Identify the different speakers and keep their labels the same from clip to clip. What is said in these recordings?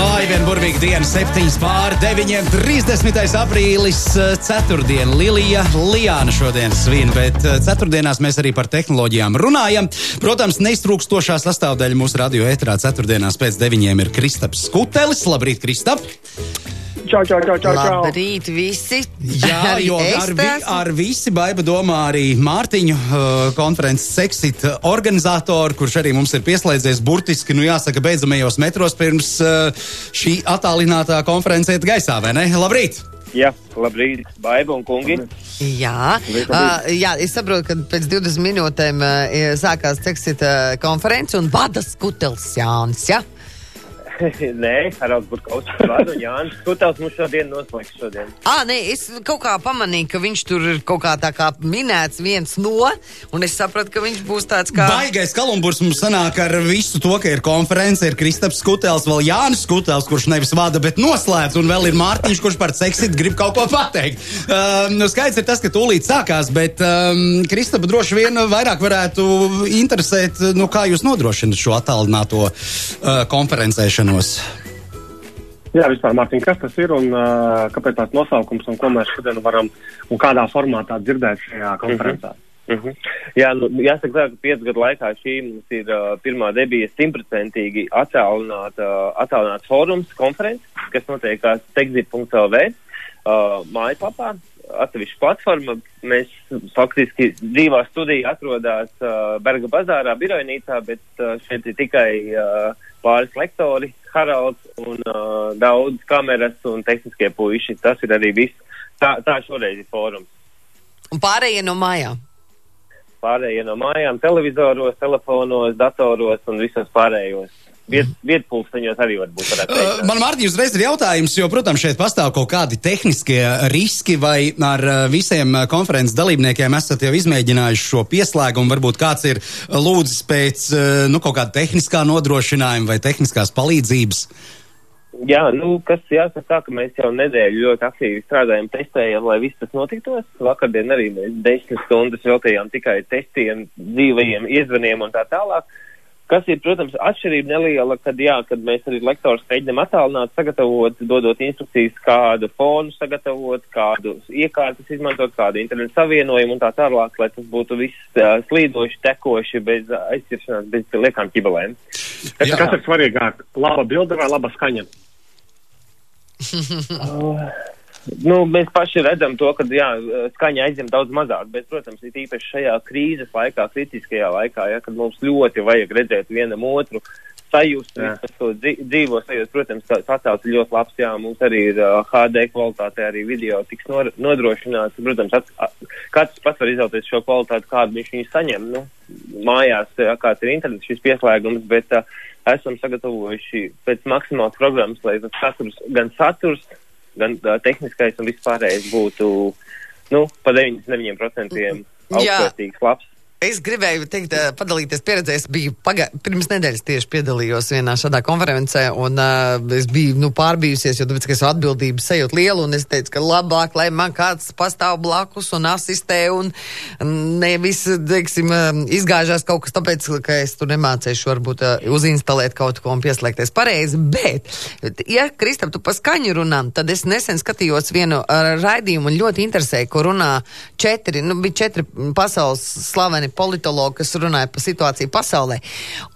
Speaker 1: Ai, vien burvīga diena, 7 pār 9, 30. aprīlis, eh, ceturtdiena. Lilija Lijāna šodien svin, bet eh, ceturtdienās mēs arī par tehnoloģijām runājam. Protams, neiztrūkstošā sastāvdaļa mūsu radio ētrā ceturtdienās pēc 9 ir Kristaps Skutelis. Labrīt, Kristap!
Speaker 2: Čau, čau, čau, čau, čau.
Speaker 3: Labrīt, visi.
Speaker 1: Jā, jo ar, vi, ar visi baiba domā arī Mārtiņu uh, konferences Sexit organizatoru, kurš arī mums ir pieslēdzies burtiski, nu jāsaka, beidzamajos metros pirms uh, šī attālinātā konference iet gaisā, vai ne? Labrīt!
Speaker 2: Jā, labrīt, baiba un kungi.
Speaker 3: Jā, uh, jā, es saprotu, ka pēc 20 minūtēm uh, sākās Texita uh, konference un vada skutels Jānis. Ja?
Speaker 2: Nē, Haralds Burkaus vada un Jānis Kutels mums šodien noslēgs šodien.
Speaker 3: Ah, nē, es kaut kā pamanīju, ka viņš tur ir kaut kā tā kā minēts viens no, un es sapratu, ka viņš būs tāds kā.
Speaker 1: Baigais kalumburs mums sanāk ar visu to, ka ir konference, ir Kristaps Skutels, vēl Jānis Skutels, kurš nevis vada, bet noslēdz, un vēl ir Mārtiņš, kurš par Sexit grib kaut ko pateikt. Uh, nu, skaidrs ir tas, ka tūlīt sākās, bet um, Kristapa droši vien vairāk varētu interesēt, nu, kā jūs nodrošināt šo attālināto uh, konferencēšanos.
Speaker 4: Jā, vispār, Mārtiņ, kas tas ir un uh, kāpēc tāds nosaukums un ko mēs šodien varam un kādā formātā dzirdēt šajā konferencē?
Speaker 2: Uh -huh. Jā, nu, jāsaka, tā, ka piecu gadu laikā šī mums ir uh, pirmā debija simtprocentīgi attālināta uh, attālināts fórums, konferences, kas notiekās techzip.lv uh, mājaslapā. Atsevišķa platforma. Mēs faktiski dzīvā studija atrodas uh, Berga bazārā, birojnīcā, bet uh, šeit ir tikai uh, pāris lektori, Haralds un uh, daudz kameras un tehniskie puiši. Tas ir arī viss. Tā, tā šoreiz ir fórums.
Speaker 3: Un pārējie no mājām.
Speaker 2: Pārējie no mājām, televizoros, telefonos, datoros un visos pārējos. Viet, vietpulksteņos arī var būt.
Speaker 1: Uh, man, Mārtiņ, uzreiz ir jautājums, jo, protams, šeit pastāv kaut kādi tehniskie riski, vai ar uh, visiem uh, konferences dalībniekiem esat jau izmēģinājuši šo pieslēgumu. Varbūt kāds ir uh, lūdzis pēc uh, nu, kaut kāda tehniskā nodrošinājuma vai tehniskās palīdzības.
Speaker 2: Jā, nu, kas jāsaka tā, ka mēs jau nedēļu ļoti aktīvi strādājam, testējam, lai viss tas notiktos. Vakardien arī mēs desmit stundas veltījām tikai testiem, dzīvajiem iezvaniem un tā tālāk. Kas ir, protams, atšķirība neliela, kad, jā, kad mēs arī lektors mēģinām attālināt, sagatavot, dodot instrukcijas, kādu fonu sagatavot, kādu iekārtas izmantot, kādu internetu savienojumu un tā tālāk, lai tas būtu viss uh, slīdoši, tekoši, bez aizķiršanās, bez liekām ķibelēm.
Speaker 4: Kas,
Speaker 1: Jā.
Speaker 4: kas ir svarīgāk? Laba bilde vai laba skaņa?
Speaker 2: Nu, mēs paši redzam to, ka jā, skaņa aizņem daudz mazāk, bet, protams, ir īpaši šajā krīzes laikā, kritiskajā laikā, ja, kad mums ļoti vajag redzēt vienam otru, sajust to dzī- dzīvo sajūtu. Protams, tā- attēls ir ļoti labs, jā, mums arī ir uh, HD kvalitāte, arī video tiks nor nodrošināts. Protams, at, at, katrs pats var izvēlēties šo kvalitāti, kādu viņš viņu saņem. Nu, mājās, jā, kāds ir internets šis pieslēgums, bet uh, esam sagatavojuši pēc maksimālas programmas, lai tas saturs, gan saturs, gan uh, tehniskais un vispārējais būtu nu, pa 99%
Speaker 3: Jā.
Speaker 2: augstsvērtīgs, labs.
Speaker 3: Es gribēju teikt, padalīties pieredzē. Es biju pagā... pirms nedēļas tieši piedalījos vienā šādā konferencē, un uh, es biju nu, pārbijusies, jo tāpēc, ka es atbildības sajūtu lielu, un es teicu, ka labāk, lai man kāds pastāv blakus un asistē, un nevis, teiksim, izgāžās kaut kas tāpēc, ka es tur nemācīšu varbūt uh, uzinstalēt kaut ko un pieslēgties pareizi. Bet, ja Kristap, tu pa skaņu runā, tad es nesen skatījos vienu uh, raidījumu un ļoti interesēju, ko runā četri, nu, bija četri pasaules slaveni politologi, kas runāja par situāciju pasaulē.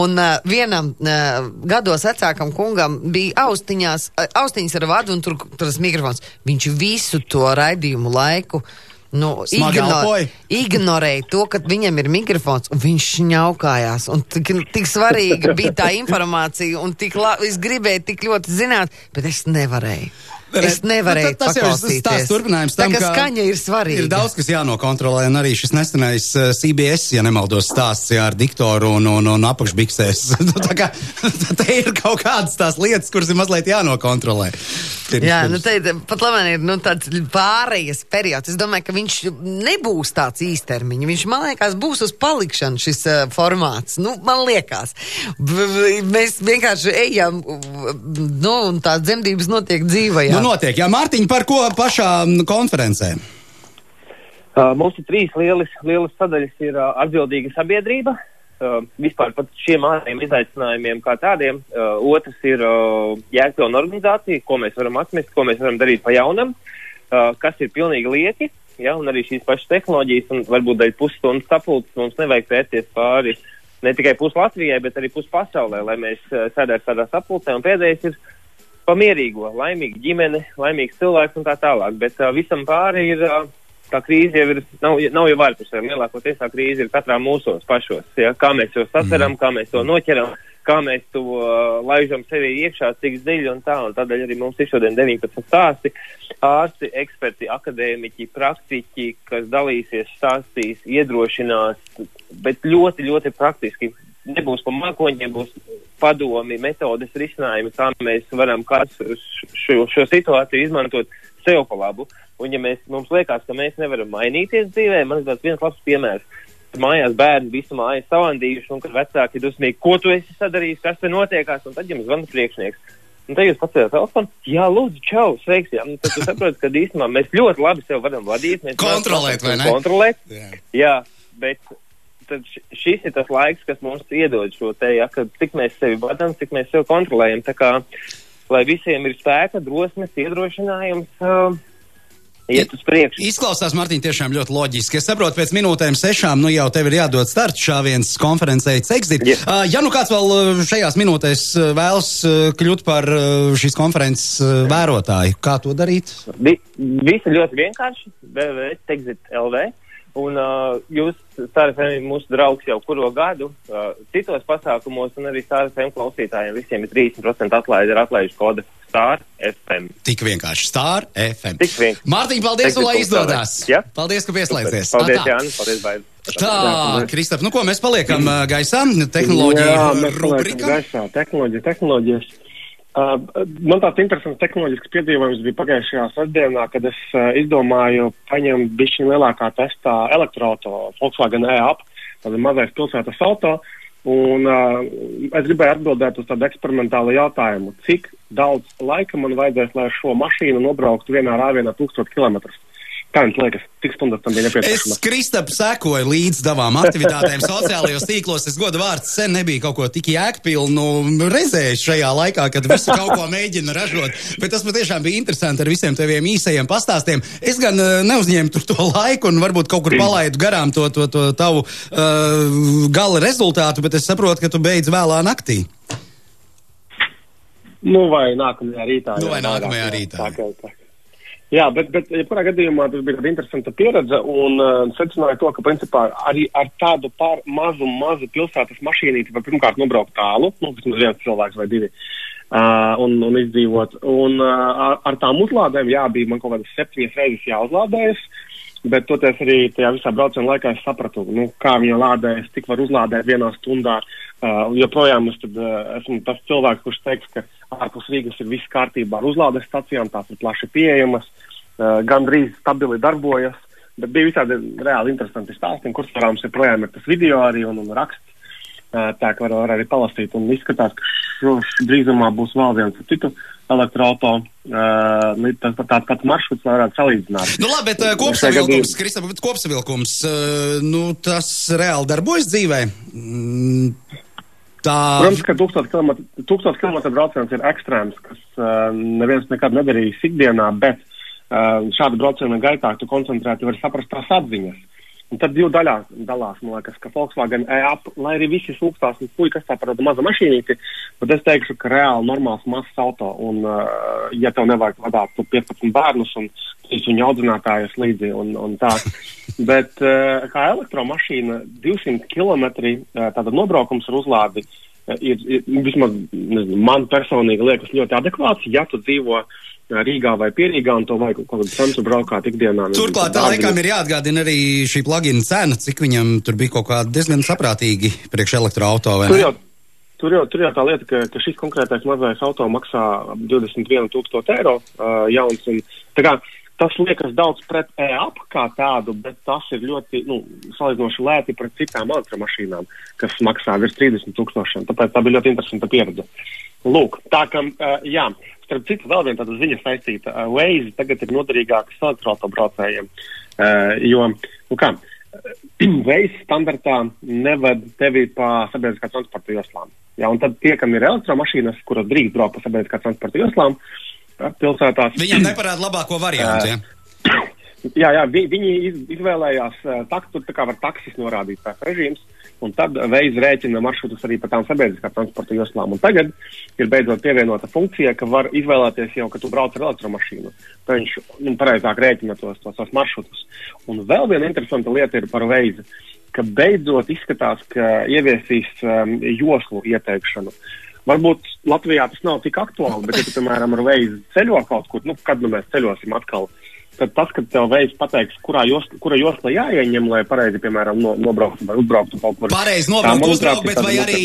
Speaker 3: Un uh, vienam uh, gados vecākam kungam bija austiņās, uh, austiņas ar vadu un tur, tur tas mikrofons. Viņš visu to raidījumu laiku. Nu,
Speaker 1: elpoja?
Speaker 3: ignorēja to, ka viņam ir mikrofons, un viņš šņaukājās. Un tik, tik svarīga bija tā informācija, un tik la, es gribēju tik ļoti zināt, bet es nevarēju. Es nevarēju
Speaker 1: Tas jau ir tās turpinājums
Speaker 3: Tā
Speaker 1: tam,
Speaker 3: kā
Speaker 1: ka
Speaker 3: skaņa ir svarīga.
Speaker 1: Ir daudz, kas jānokontrolē, un arī šis nesenais uh, CBS, ja nemaldos, stāsts jā, ar diktoru un, un, un apakšbiksēs. Nu, tā kā te ir kaut kādas tās lietas, kuras ir mazliet jānokontrolē. Pirms-
Speaker 3: Jā, nu
Speaker 1: pirms-
Speaker 3: te pat labi ir nu, tāds pārējais periods. Es domāju, ka viņš nebūs tāds īstermiņš. Viņš, man liekas, būs uz palikšanu šis uh, formāts. Nu, man liekas, B b- mēs vienkārši ejam, nu, un tā dzemdības notiek dzīvajā.
Speaker 1: Nu, notiek. Jā, Mārtiņ, par ko pašā konferencē?
Speaker 2: Uh, mums ir trīs lielas, lielas sadaļas. Ir uh, atbildīga sabiedrība, uh, vispār par šiem ārējiem izaicinājumiem kā tādiem. Uh, otrs ir uh, jēgpilna organizācija, ko mēs varam atmest, ko mēs varam darīt pa jaunam, uh, kas ir pilnīgi lieki. Ja, un arī šīs pašas tehnoloģijas, un varbūt daļai pusstundas sapulces mums nevajag pēties pāri ne tikai pus Latvijai, bet arī pus pasaulē, lai mēs uh, sēdētu tādā sapulcē. Un pēdējais ir pamierīgo, laimīgu ģimeni, laimīgs cilvēks un tā tālāk. Bet uh, visam pāri ir. Uh, tā krīze jau ir, nav, nav jau vārpusē, lielākoties tā krīze ir katrā mūsos pašos, ja? kā mēs to saceram, kā mēs to noķeram, kā mēs to uh, laižam sevī iekšā, cik dziļi un tā, un tādēļ arī mums ir šodien 19 stāsti, ārsti, eksperti, akadēmiķi, praktiķi, kas dalīsies, stāstīs, iedrošinās, bet ļoti, ļoti praktiski. Nebūs pa mākoņiem, būs padomi, metodes, risinājumi, kā mēs varam šo, šo situāciju izmantot sev pa labu. Un, ja mēs, mums liekas, ka mēs nevaram mainīties dzīvē, man liekas, viens labs piemērs. Mājās bērni visu māju savandījuši, un kad vecāki ir dusmīgi, ko tu esi sadarījis, kas te notiekās, un tad jums zvana priekšnieks. Un tad jūs pacēlat telefonu, jā, lūdzu, čau, sveiks, jā. Un tad jūs saprotat, ka īstenībā mēs ļoti labi sev varam vadīt.
Speaker 1: Kontrolēt, vai ne?
Speaker 2: Kontrolēt. Jā. jā, bet tad šis ir tas laiks, kas mums iedod šo te, ja, kad cik mēs sevi vadām, cik mēs sevi kontrolējam. Tā kā, lai visiem ir spēka, drosmes, iedrošinājums. Uh, iet uz priekšu.
Speaker 1: Izklausās, Mārtiņ, tiešām ļoti loģiski. Es saprotu, pēc minūtēm sešām, nu jau tev ir jādod starts šāviens konferencei Cexit. Yeah. Uh, ja nu kāds vēl šajās minūtēs vēlas kļūt par šīs konferences vērotāju, kā to darīt?
Speaker 2: Vi, visi ļoti vienkārši. www.texit.lv. Un uh, jūs, Sārfēm, mūsu draugs jau kuro gadu, uh, citos pasākumos, un arī Sārfēm klausītājiem visiem ir 30% atlaide ar atlaižu kodu Star FM.
Speaker 1: Tik vienkārši Star FM.
Speaker 2: Tik vienkārši.
Speaker 1: Mārtiņ, paldies, un lai izdodas.
Speaker 2: Ja?
Speaker 1: Paldies, ka pieslēdzies.
Speaker 2: Paldies, Jānis, paldies, Baidis.
Speaker 1: Tā, Kristap, nu ko mēs paliekam gaisā? Tehnoloģija rubrika.
Speaker 4: Gaisā, tehnoloģija, tehnoloģijas. Uh, man tāds interesants tehnoloģisks piedzīvojums bija pagājušajā sestdienā, kad es uh, izdomāju paņemt bišķiņu lielākā testā elektroauto Volkswagen e-up, tāda mazais pilsētas auto, un uh, es gribēju atbildēt uz tādu eksperimentālu jautājumu, cik daudz laika man vajadzēs, lai šo mašīnu nobrauktu vienā rāvienā tūkstotu kilometrus. Kā jums liekas, cik stundas tam bija nepieciešams?
Speaker 1: Es, Kristap, sekoju līdz tavām aktivitātēm sociālajos tīklos. Es godu vārds sen nebija kaut ko tik jēgpilnu redzējis šajā laikā, kad visu kaut ko mēģina ražot. Bet tas patiešām bija interesanti ar visiem taviem īsajiem pastāstiem. Es gan uh, neuzņēmu tur to laiku un varbūt kaut kur palaidu garām to, to, to tavu uh, gala rezultātu, bet es saprotu, ka tu beidz vēlā naktī.
Speaker 4: Nu, vai nākamajā rītā.
Speaker 1: Nu, vai
Speaker 4: jā,
Speaker 1: nākamajā
Speaker 4: jā,
Speaker 1: rītā.
Speaker 4: Tā, tā, tā. Jā, bet, bet jebkurā gadījumā tas bija interesanta pieredze un uh, secināja to, ka principā arī ar tādu pār mazu, mazu pilsētas mašīnīti var pirmkārt nobraukt tālu, nu, vismaz viens cilvēks vai divi, uh, un, un izdzīvot. Un uh, ar, ar tām uzlādēm, jā, bija man kaut kādas septiņas reizes jāuzlādējas, bet toties arī tajā visā brauciena laikā es sapratu, nu, kā viņa lādējas, cik var uzlādēt vienā stundā. Uh, joprojām es tad, uh, esmu tas cilvēks, kurš teiks, ka ārpus Rīgas ir viss kārtībā ar uzlādes stacijām, tās ir plaši pieejamas, uh, gandrīz stabili darbojas, bet bija visādi reāli interesanti stāsti, kurš varāms joprojām ir tas video arī un, un raksts. Uh, tā kā var, var arī palasīt, un izskatās, ka šo, drīzumā būs vēl viens citu elektroauto, uh, tas pat tāds pats maršruts, varētu salīdzināt.
Speaker 1: Nu labi, bet uh, kopsavilkums, Kristap, bet kopsavilkums, uh, nu tas reāli darbojas dzīvē? Mm, Tā...
Speaker 4: Protams, ka 1000 km, 1000 km brauciens ir ekstrēms, kas uh, neviens nekad nedarījis ikdienā, bet uh, šāda brauciena gaitā tu koncentrēti vari saprast tās atziņas. Un tad divi daļās dalās, man liekas, ka Volkswagen e-up, lai arī visi sūkstās, un puļi, kas tā par tādu mazu mašīnīti, bet es teikšu, ka reāli normāls mazs auto, un uh, ja tev nevajag vadāt 15 bērnus un trīs viņu audzinātājus līdzi un, un tā. Bet uh, kā elektromašīna 200 km uh, tāda nobraukums ar uzlādi uh, ir, ir vismaz nezinu, man personīgi liekas ļoti adekvāts, ja tu dzīvo Rīgā vai Pierīgā un to vajag kaut kādu centru braukāt ikdienā.
Speaker 1: Turklāt tā laikam ir jāatgādina arī šī plugina cena, cik viņam tur bija kaut kā diezgan saprātīgi priekš elektroauto,
Speaker 4: Tur jau, tur, jau, tur jau tā lieta, ka, ka šis konkrētais mazais auto maksā 21 tūkstoši eiro uh, jauns. Un, tā kā, tas liekas daudz pret e-ap kā tādu, bet tas ir ļoti, nu, salīdzinoši lēti pret citām elektromašīnām, kas maksā virs 30 tūkstošiem. Tāpēc tā bija ļoti interesanta pieredze. Lūk, tā kā, uh, jā, starp citu, vēl viena tāda ziņa saistīta. Uh, Waze tagad ir noderīgāks elektroautobraucējiem, uh, jo, nu kā, veids standartā neved tevi pa sabiedriskā transporta joslām. Ja, un tad tie, kam ir elektromašīnas, kuras drīkst braukt pa sabiedriskā transporta joslām, uh, pilsētās.
Speaker 1: Viņam neparāda labāko variantu. Ja?
Speaker 4: Jā, jā vi, viņi iz, izvēlējās uh, taktu, tā kā var taksis norādīt tās režīms, un tad veids rēķina maršrutus arī pa tām sabiedriskā transporta joslām. Un tagad ir beidzot pievienota funkcija, ka var izvēlēties jau, ka tu brauc ar elektromašīnu. Tad viņš nu, pareizāk rēķina tos, tos, tos maršrutus. Un vēl viena interesanta lieta ir par veidu, ka beidzot izskatās, ka ieviesīs um, joslu ieteikšanu. Varbūt Latvijā tas nav tik aktuāli, bet, ja piemēram, ar veidu ceļo kaut kur, nu, kad nu mēs ceļosim atkal, tad tas, kad tev veids pateiks, kurā josla, kura josla jāieņem, lai pareizi, piemēram, no, nobrauktu vai uzbrauktu kaut kur.
Speaker 1: Pareizi nobraukt, uzbraukt, bet vai arī,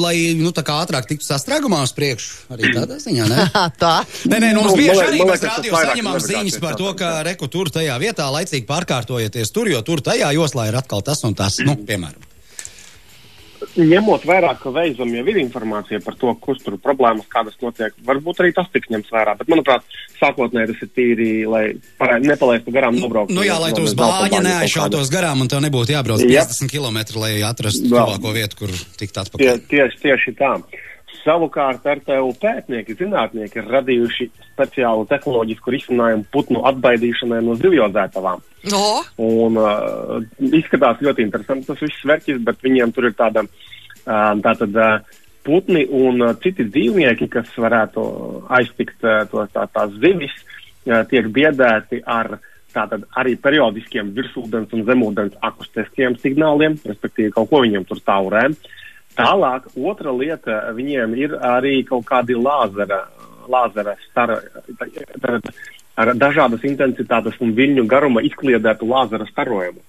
Speaker 1: lai, nu, tā kā ātrāk tiktu sastrēgumā uz priekšu, arī tādā ziņā, ne?
Speaker 3: Tā.
Speaker 1: Nē, nē, nu, mums
Speaker 4: Nu,
Speaker 1: bieži arī mēs
Speaker 4: vairāk
Speaker 1: saņemam ziņas par to, ka reku tur tajā vietā laicīgi pārkārtojieties tur, jo tur tajā joslā ir atkal tas un tas, nu, piemēram.
Speaker 4: Ņemot vērā, ka veizam jau ir informācija par to, kur tur problēmas, kādas notiek, varbūt arī tas tiks ņemts vērā. Bet, manuprāt, sākotnēji tas ir tīri, lai nepalaistu garām nobraukt.
Speaker 1: Nu jā, lai
Speaker 4: autobāņa kaut
Speaker 1: neaizšautos garām un tev nebūtu jābrauc
Speaker 4: Jā.
Speaker 1: 50 km, lai atrastu tuvāko vietu, kur tikt
Speaker 4: Tie,
Speaker 1: atpakaļ.
Speaker 4: tieši, tieši tā. Savukārt RTU pētnieki, zinātnieki ir radījuši speciālu tehnoloģisku risinājumu putnu atbaidīšanai no zivjozētavām.
Speaker 3: No,
Speaker 4: Un uh, izskatās ļoti interesanti tas viss verķis, bet viņiem tur ir tāda, uh, tātad uh, putni un uh, citi dzīvnieki, kas varētu aiztikt uh, to, tā, tās zivis, uh, tiek biedēti ar tātad arī periodiskiem virsūdens un zemūdens akustiskiem signāliem, respektīvi kaut ko viņiem tur taurē. Tālāk, otra lieta, viņiem ir arī kaut kādi lāzera, lāzera stara, ar dažādas intensitātes un viļņu garuma izkliedētu lāzera starojumu.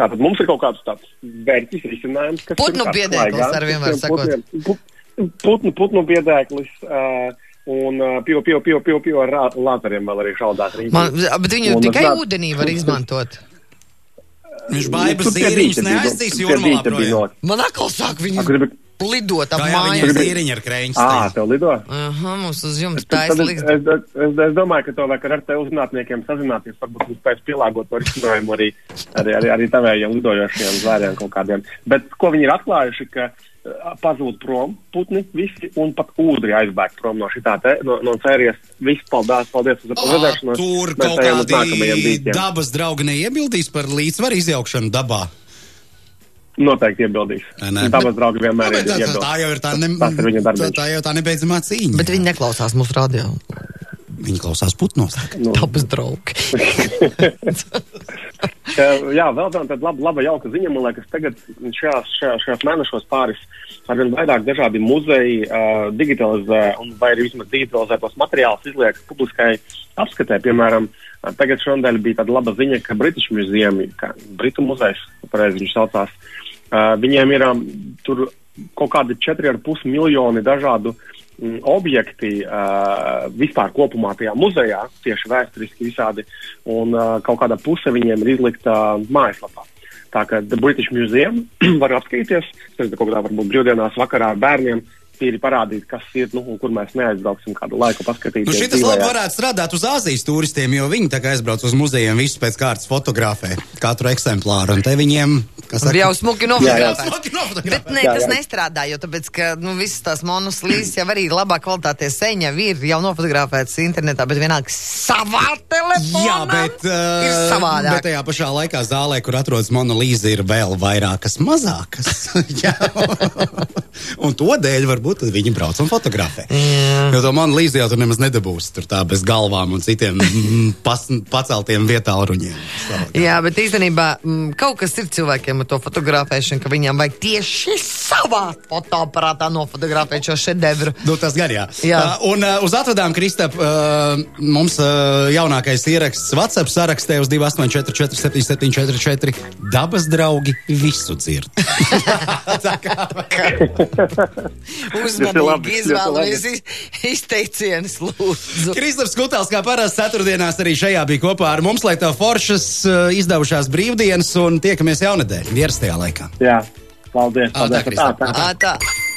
Speaker 4: Tātad mums ir kaut kāds tāds vērtīgs risinājums, kas
Speaker 3: Putnu biedēklis ar vien var
Speaker 4: šiem
Speaker 3: sakot.
Speaker 4: Putnu, putnu biedēklis uh, un uh, pio, pio, pio, pio, pio ar lāzeriem vēl arī šaudāt.
Speaker 3: man, bet viņu
Speaker 4: Un
Speaker 3: tikai
Speaker 4: atnāk-
Speaker 3: ūdenī var izmantot.
Speaker 4: Tie
Speaker 1: jūrmalā
Speaker 4: dīķi bija
Speaker 1: projām.
Speaker 4: ļoti.
Speaker 3: Man atkal sāk viņu lidot ap
Speaker 1: jau
Speaker 3: māju.
Speaker 1: viņiem zīriņi ar.
Speaker 4: Ā,
Speaker 1: teica.
Speaker 4: tev lido?
Speaker 3: Aha, mums uz jums taisa
Speaker 4: es,
Speaker 3: liks.
Speaker 4: es, es, es domāju, ka to vajag ar te uzzinātniekiem sazināties. Varbūt mums spēs pielāgot to risinājumu arī, arī, arī, arī tavējiem lidojošiem zvēriem kaut kādiem. Bet ko viņi ir atklājuši, ka uh, pazūd prom putni visi un pat ūdri aizbēg prom no šitā te, no, no sērijas. Viss paldies, paldies uz redzēšanos.
Speaker 1: Tur kaut kādi dabas draugi neiebildīs par līdzsvaru izjaukšanu dabā.
Speaker 4: Noteikti iebildīs. Dabas draugi vienmēr ir
Speaker 1: tā, tā, tā jau ir tā, ne,
Speaker 4: ir
Speaker 1: tā, tā jau tā nebeidzamā cīņa.
Speaker 3: Bet viņi neklausās mūsu radio.
Speaker 1: Viņi klausās putnos.
Speaker 4: Nu,
Speaker 3: Dabas draugi.
Speaker 4: Jā, vēl tāda tāda laba, laba jauka ziņa, man liekas, tagad šajās, šajās, šajās mēnešos pāris arvien vairāk dažādi muzeji uh, digitalizē un vai arī vismaz digitalizētos materiālus izliek publiskai apskatē. Piemēram, uh, tagad šodien bija tāda laba ziņa, ka British Museum, kā Britu muzejs, pareizi viņš saucās, uh, viņiem ir tur kaut kādi 4,5 miljoni dažādu mm, objekti uh, vispār kopumā tajā muzejā, tieši vēsturiski visādi, un uh, kaut kāda puse viņiem ir izlikta mājaslapā. Tā kā The British Museum var apskatīties, tas ir kaut kādā varbūt brīvdienās vakarā ar bērniem, tīri parādīt, kas ir, nu, un kur mēs neaizbrauksim kādu laiku paskatīties.
Speaker 1: Nu, šitas labi varētu strādāt uz Āzijas turistiem, jo viņi tā kā aizbrauc uz muzejiem, visus pēc kārtas fotografē, katru eksemplāru, un te viņiem, kas
Speaker 3: Jau smuki
Speaker 4: Jā,
Speaker 3: nofotografēts. Bet nē,
Speaker 4: Jā,
Speaker 3: tas
Speaker 4: jā.
Speaker 3: nestrādā, jo tāpēc, ka nu, visas tās monoslīdes jau arī labā kvalitātē seņa ir jau nofotografētas internetā, bet vienalga savā telefonā.
Speaker 1: Jā, bet, uh,
Speaker 3: ir savādāk.
Speaker 1: bet tajā pašā laikā zālē, kur atrodas monolīze, ir vēl vairākas mazākas. Jā. un to dēļ varbūt viņi brauc un fotografē.
Speaker 3: Jā.
Speaker 1: Jo to monolīzi jau tur nemaz nedabūs. Tur tā bez galvām un citiem mm, pas, paceltiem vietāluņiem.
Speaker 3: Jā, bet īstenībā m, kaut kas ir cilvēkiem ar to fotografēšanu, ka viņam vajag tieši savā fotoaparātā nofotografēt šo šedevru.
Speaker 1: Nu, tas gan jā.
Speaker 3: Jā.
Speaker 1: Uh, un uh, uz atvedām, Kristap, uh, mums uh, jaunākais ieraksts WhatsApp sarakstē uz 284, 7744. Dabas draugi visu dzird. Kā-
Speaker 3: Uzmanīgi
Speaker 4: labi, ļoti
Speaker 3: izvēlamies iz- izteicienus, lūdzu.
Speaker 1: Kristaps Kutāls, kā parasti ceturtdienās, arī šajā bija kopā ar mums, lai tev foršas uh, izdevušās brīvdienas un tiekamies jaunadēļ, ierastajā laikā.
Speaker 4: Jā, paldies. Paldies.
Speaker 1: Kristap.
Speaker 4: tā, tā.
Speaker 3: Tā.